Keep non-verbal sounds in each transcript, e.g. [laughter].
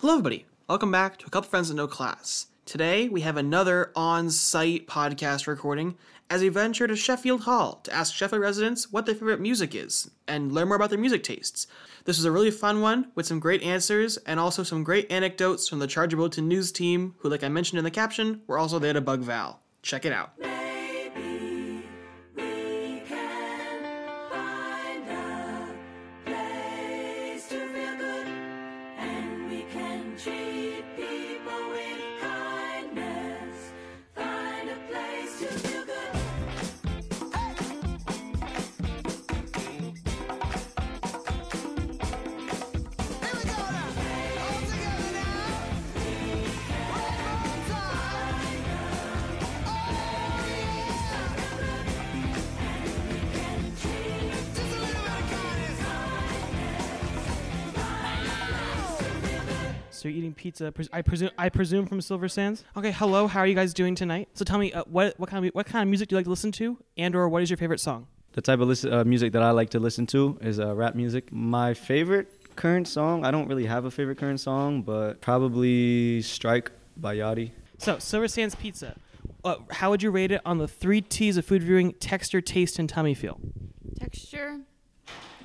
Hello, everybody. Welcome back to A Couple Friends and No Class. Today, we have another on site podcast recording as we venture to Sheffield Hall to ask Sheffield residents what their favorite music is and learn more about their music tastes. This was a really fun one with some great answers and also some great anecdotes from the Charger Bulletin news team, who, like I mentioned in the caption, were also there to bug Val. Check it out. So you're eating pizza, pres- I presume, I presume from Silver Sands. Okay, hello. How are you guys doing tonight? So tell me, uh, what what kind of what kind of music do you like to listen to, and or what is your favorite song? The type of listen, uh, music that I like to listen to is uh, rap music. My favorite current song, I don't really have a favorite current song, but probably Strike by Yachty. So Silver Sands Pizza. Uh, how would you rate it on the three T's of food viewing: texture, taste, and tummy feel? Texture,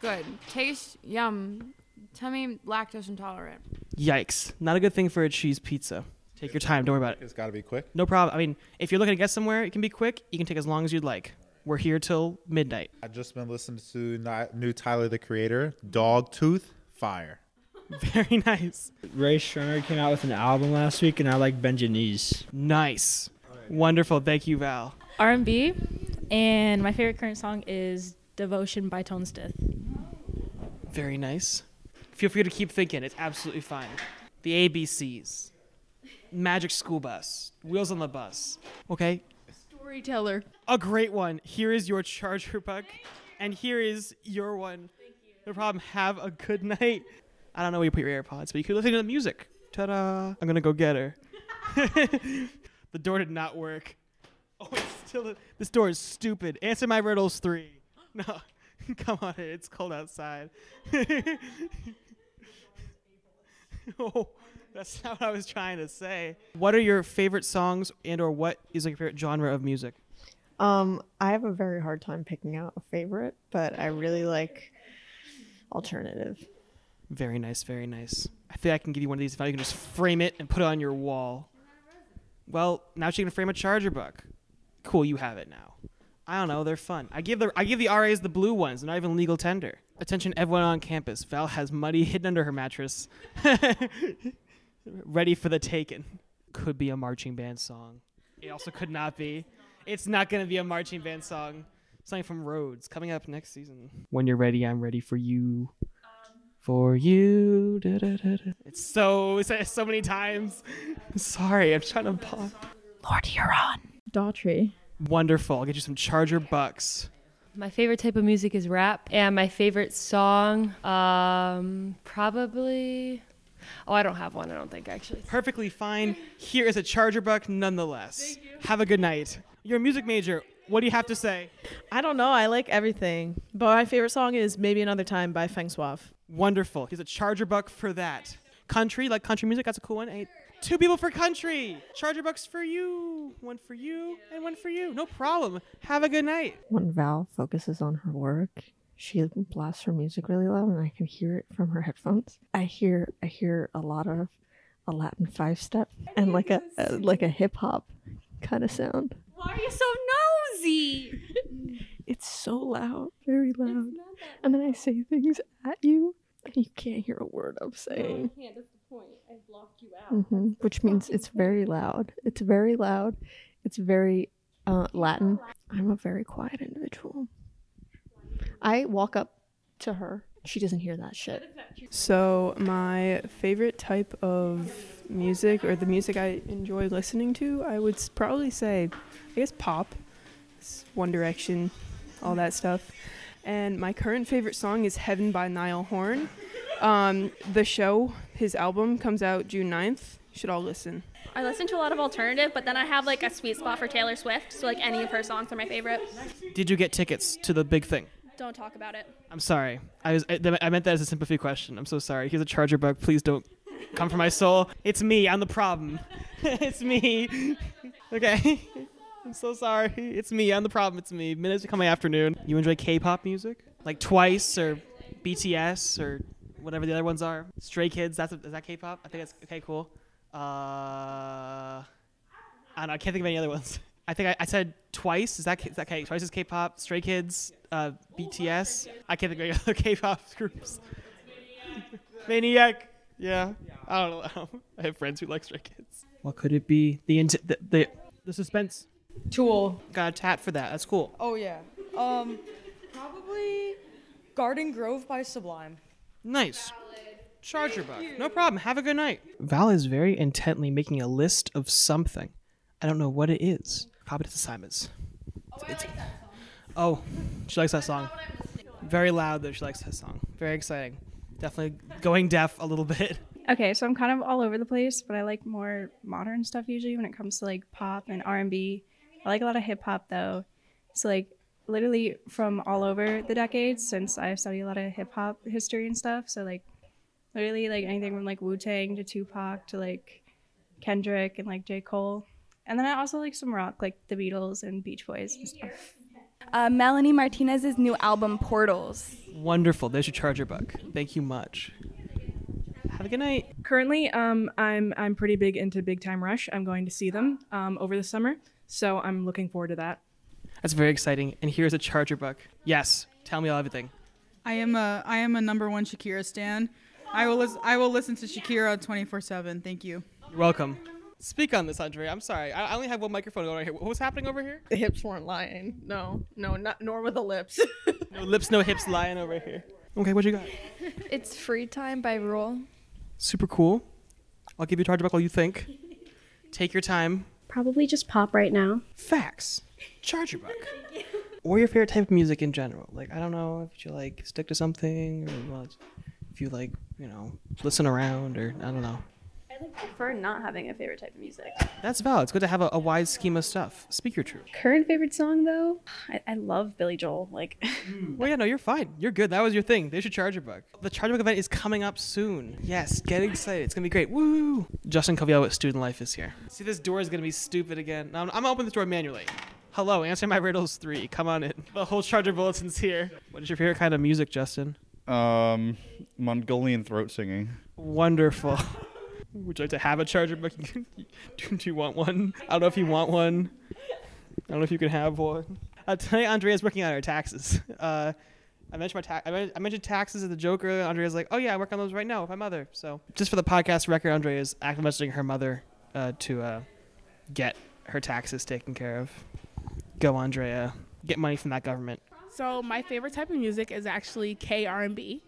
good. Taste, yum. Tummy, lactose intolerant. Yikes! Not a good thing for a cheese pizza. Take your time. Don't worry about it. It's got to be quick. No problem. I mean, if you're looking to get somewhere, it can be quick. You can take as long as you'd like. We're here till midnight. I just been listening to new Tyler the Creator, Dog Tooth, Fire. [laughs] Very nice. Rae Sremmurd came out with an album last week, and I like Benjanese. Nice. Wonderful. Thank you, Val. R&B, and my favorite current song is "Devotion" by Tone Stith. Very nice. Feel free to keep thinking. It's absolutely fine. The ABCs. Magic School Bus. Wheels on the Bus. Okay. Storyteller. A great one. Here is your charger buck. And here is your one. No problem. Have a good night. I don't know where you put your AirPods, but you could listen to the music. Ta da. I'm going to go get her. [laughs] the door did not work. Oh, it's still. This door is stupid. Answer my riddles three. [laughs] No. [laughs] Come on, it's cold outside. [laughs] oh, that's not what I was trying to say. What are your favorite songs and or what is like your favorite genre of music? Um, I have a very hard time picking out a favorite, but I really like alternative. Very nice, very nice. I think I can give you one of these if I can just frame it and put it on your wall. Well, now she can frame a charger buck. Cool, you have it now. I don't know, they're fun. I give the I give the RAs the blue ones, they're not even legal tender. Attention everyone on campus. Val has money [laughs] hidden under her mattress. [laughs] Ready for the taken. Could be a marching band song. It also could not be. It's not gonna be a marching band song. Something from Rhodes coming up next season. When you're ready, I'm ready for you. For you. Da-da-da-da. It's so it's so many times. I'm [laughs] sorry, I'm trying to pop. Lord Huron. Daughtry. Wonderful. I'll get you some Charger bucks. My favorite type of music is rap, and my favorite song, um, probably. Oh, I don't have one. I don't think actually. Perfectly fine. Here is a Charger buck nonetheless. Have a good night. You're a music major. What do you have to say? I don't know. I like everything. But my favorite song is Maybe Another Time by Feng Suave. Wonderful. Here's a Charger buck for that. Country, like country music, that's a cool one. Hey, two people for country. Charger bucks for you. One for you and one for you. No problem. Have a good night. When Val focuses on her work, she blasts her music really loud, and I can hear it from her headphones. I hear I hear a lot of a Latin five step and like a, a like a hip hop kind of sound. Why are you so nosy? [laughs] It's so loud, very loud. And then I say things at you, and you can't hear a word I'm saying. Yeah, that's the point. I blocked you out. hmm Which means it's very loud. It's very loud. It's very uh, Latin. I'm a very quiet individual. I walk up to her. She doesn't hear that shit. So, my favorite type of music, or the music I enjoy listening to, I would s- probably say, I guess pop, s- One Direction, all that stuff. And my current favorite song is Heaven by Niall Horan. Um, the show, his album, comes out June 9th. You should all listen. I listen to a lot of alternative, but then I have like a sweet spot for Taylor Swift. So like any of her songs are my favorite. Did you get tickets to the big thing? Don't talk about it. I'm sorry. I was I, I meant that as a sympathy question. I'm so sorry. Here's a charger bug. Please don't come from my soul. It's me. I'm the problem. [laughs] it's me. [laughs] okay. [laughs] I'm so sorry. It's me. I'm the problem. It's me. Minutes become my afternoon. You enjoy K-pop music, like Twice or BTS or whatever the other ones are. Stray Kids. That's is that K-pop? I think that's okay. Cool. Uh, I don't know. I can't think of any other ones. [laughs] I think I, I said Twice. Is that K- is that K? Twice is K-pop. Stray Kids. Uh, BTS. I can't think of any other [laughs] K-pop groups. Maniac. Yeah. I don't know. [laughs] I have friends who like Stray Kids. What could it be? The int- the, the the suspense. Tool. Got a tat for that. That's cool. Oh yeah. Um, probably Garden Grove by Sublime. Nice. Charger buck. No problem. Have a good night. Val is very intently making a list of something. I don't know what it is. Probably it's assignments. Oh, it's- Oh, she likes that song. Very loud though. She likes that song. Very exciting. Definitely going deaf a little bit. Okay, so I'm kind of all over the place, but I like more modern stuff usually when it comes to like pop and R&B. I like a lot of hip hop though. So like literally from all over the decades since I've studied a lot of hip hop history and stuff. So like literally like anything from like Wu-Tang to Tupac to like Kendrick and like J. Cole. And then I also like some rock like the Beatles and Beach Boys and stuff. Uh, Melanie Martinez's new album Portals. Wonderful. There's your charger buck. Thank you much. Have a good night. Currently, um, I'm I'm pretty big into Big Time Rush. I'm going to see them um, over the summer, so I'm looking forward to that. That's very exciting. And here's a charger buck. Yes. Tell me all everything. I am a I am a number one Shakira stan. I will lis- I will listen to Shakira 24/7. Thank you. You're welcome. Speak on this, Andre. I'm sorry. I I only have one microphone going right here. What was happening over here? The hips weren't lying. No, no, not nor were the lips. [laughs] No lips, no hips lying over here. Okay, what you got? It's Free Time by Ruel. Super cool. I'll give you a charger buck while you think. Take your time. Probably just pop right now. Facts. Charger buck. [laughs] Or your favorite type of music in general. Like I don't know if you like stick to something or well, if you like you know listen around or I don't know. I like prefer not having a favorite type of music. That's valid. It's good to have a, a wide scheme of stuff. Speak your truth. Current favorite song though, I, I love Billy Joel. Like, [laughs] Well, yeah, no, you're fine. You're good. That was your thing. There's your Charger Bug. The Charger Bug event is coming up soon. Yes, get excited. It's gonna be great. Woo! Justin Coviel with Student Life is here. See, this door is gonna be stupid again. Now, I'm, I'm gonna open this door manually. Hello, answer my riddles three. Come on in. The whole Charger Bulletin's here. What is your favorite kind of music, Justin? Um, Mongolian throat singing. Wonderful. [laughs] Would you like to have a Charger Bug? do, you want one? I don't know if you want one. I don't know if you can have one. Uh, tonight, Andrea's working on her taxes. Uh, I mentioned my ta- I, men- I mentioned taxes as a joke earlier. Andrea's like, "Oh yeah, I work on those right now with my mother." So, just for the podcast record, Andrea is actively messaging her mother uh, to uh, get her taxes taken care of. Go, Andrea. Get money from that government. So my favorite type of music is actually K R&B,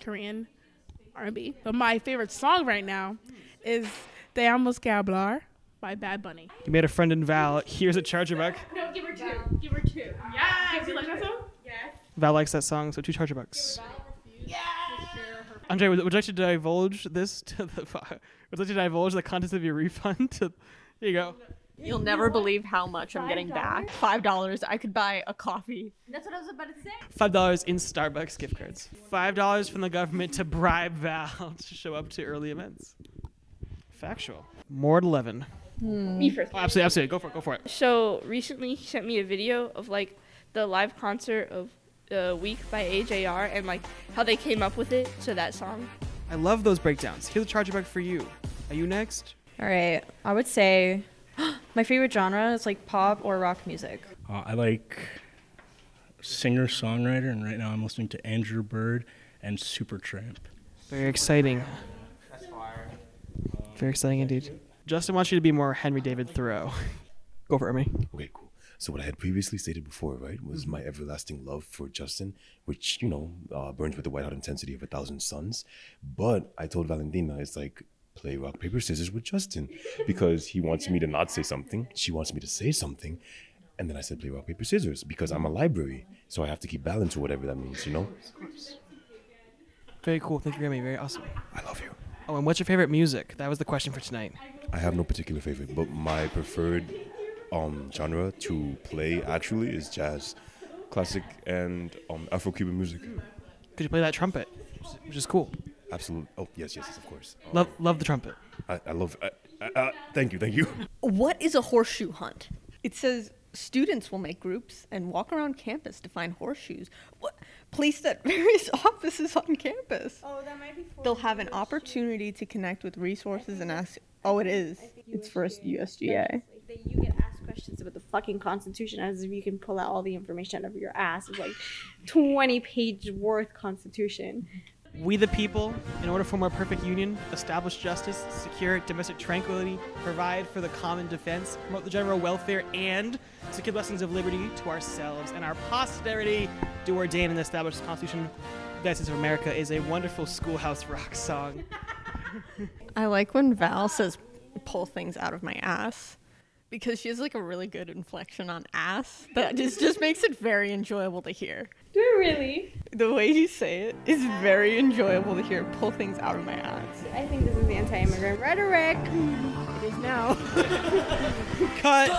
Korean R&B. But my favorite song right now is Te Amo Scablar by Bad Bunny. You made a friend in Val. Here's a charger buck. No, give her two. Give her two. Yes. You like that song? Yes. Val likes that song, so two charger bucks. Andre, would, would you like to divulge this to the? [laughs] Would you like to divulge the contents of your refund? To, here you go. You'll never believe how much I'm getting back. Five dollars. I could buy a coffee. That's what I was about to say. Five dollars in Starbucks gift cards. Five dollars from the government to bribe Val [laughs] to show up to early events. Factual. More at eleven. Me first. Oh, absolutely, absolutely. Go for it. Go for it. So recently, he sent me a video of like the live concert of uh, Weak by AJR and like how they came up with it to that song. I love those breakdowns. Here's a charger bug for you. Are you next? All right, I would say my favorite genre is like pop or rock music. Uh, I like singer songwriter, and right now I'm listening to Andrew Bird and Supertramp. Very exciting. Very exciting indeed. Justin wants you to be more Henry David Thoreau. [laughs] Go for it, me. Okay, cool. So what I had previously stated before, right, was my everlasting love for Justin, which you know uh, burns with the white hot intensity of a thousand suns. But I told Valentina, it's like play rock paper scissors with Justin, because he wants me to not say something, she wants me to say something, and then I said play rock paper scissors because I'm a library, so I have to keep balance or whatever that means, you know. Very cool. Thank you, Remy. Very awesome. I love you. Oh, and what's your favorite music? That was the question for tonight. I have no particular favorite, but my preferred um, genre to play actually is jazz, classic, and um, Afro-Cuban music. Could you play that trumpet? Which is cool. Absolutely. Oh yes, yes, yes, of course. Love love the trumpet. I, I love. Uh, uh, uh, thank you, thank you. What is a horseshoe hunt? It says students will make groups and walk around campus to find horseshoes. What? Placed at [laughs] various offices on campus. Oh, that might be for They'll have an opportunity to connect with resources and ask. Oh, it is. It's first USGA. That you get asked questions about the fucking Constitution as if you can pull out all the information out of your ass. It's like [laughs] 20 page worth Constitution. We the people, in order for more perfect union, establish justice, secure domestic tranquility, provide for the common defense, promote the general welfare, and secure blessings of liberty to ourselves and our posterity, do ordain and establish the Constitution of the United States of America is a wonderful schoolhouse rock song. [laughs] I like when Val says pull things out of my ass because she has like a really good inflection on ass that just just makes it very enjoyable to hear. Do it really? The way you say it is very enjoyable to hear. Pull things out of my ass. I think this is anti immigrant rhetoric. [laughs] It is now. [laughs] Cut.